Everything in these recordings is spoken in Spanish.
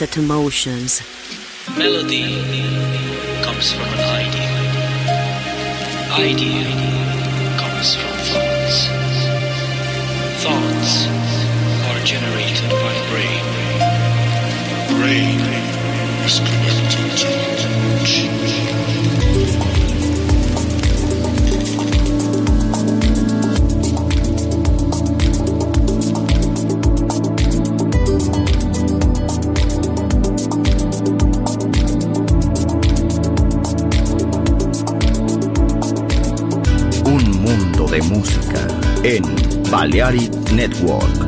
illicit emotions. Melody comes from an idea. Idea comes from thoughts. Thoughts are generated by brain. Brain is connected to Chiari Network.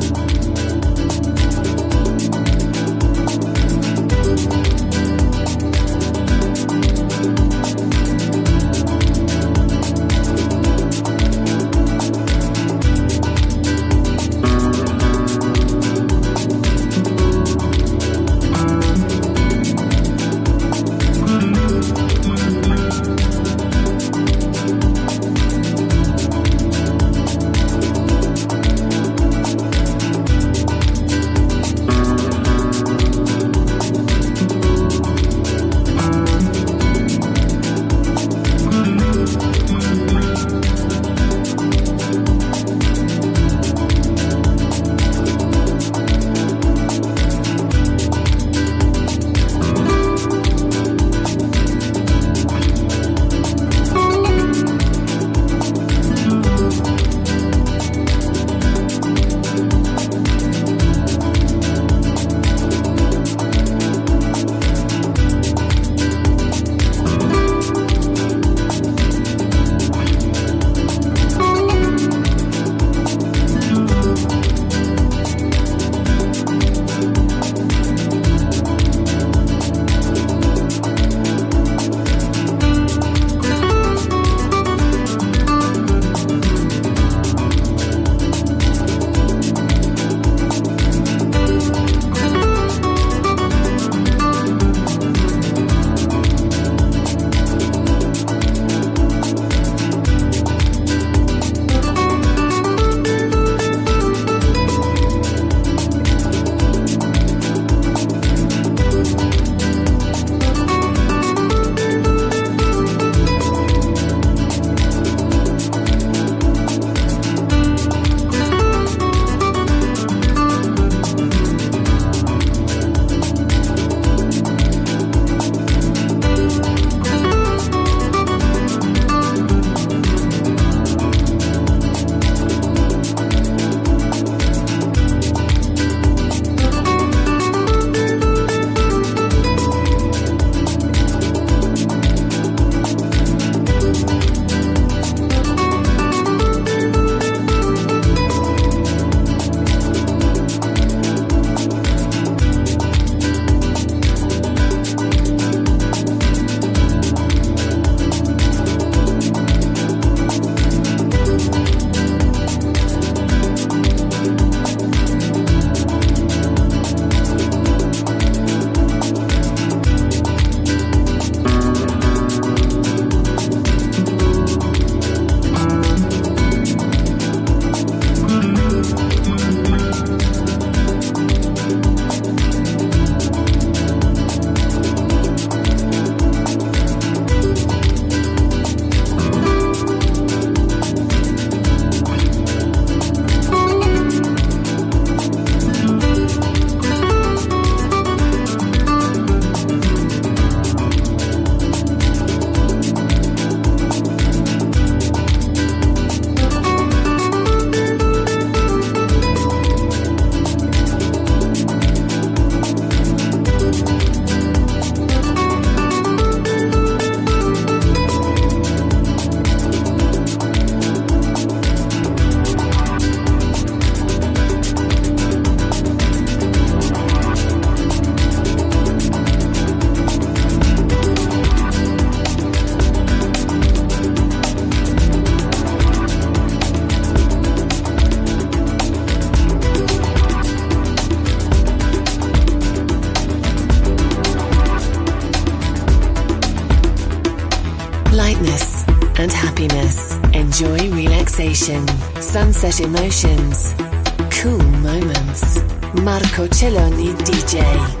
Relaxation, sunset emotions, cool moments. Marco Celloni DJ.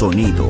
Sonido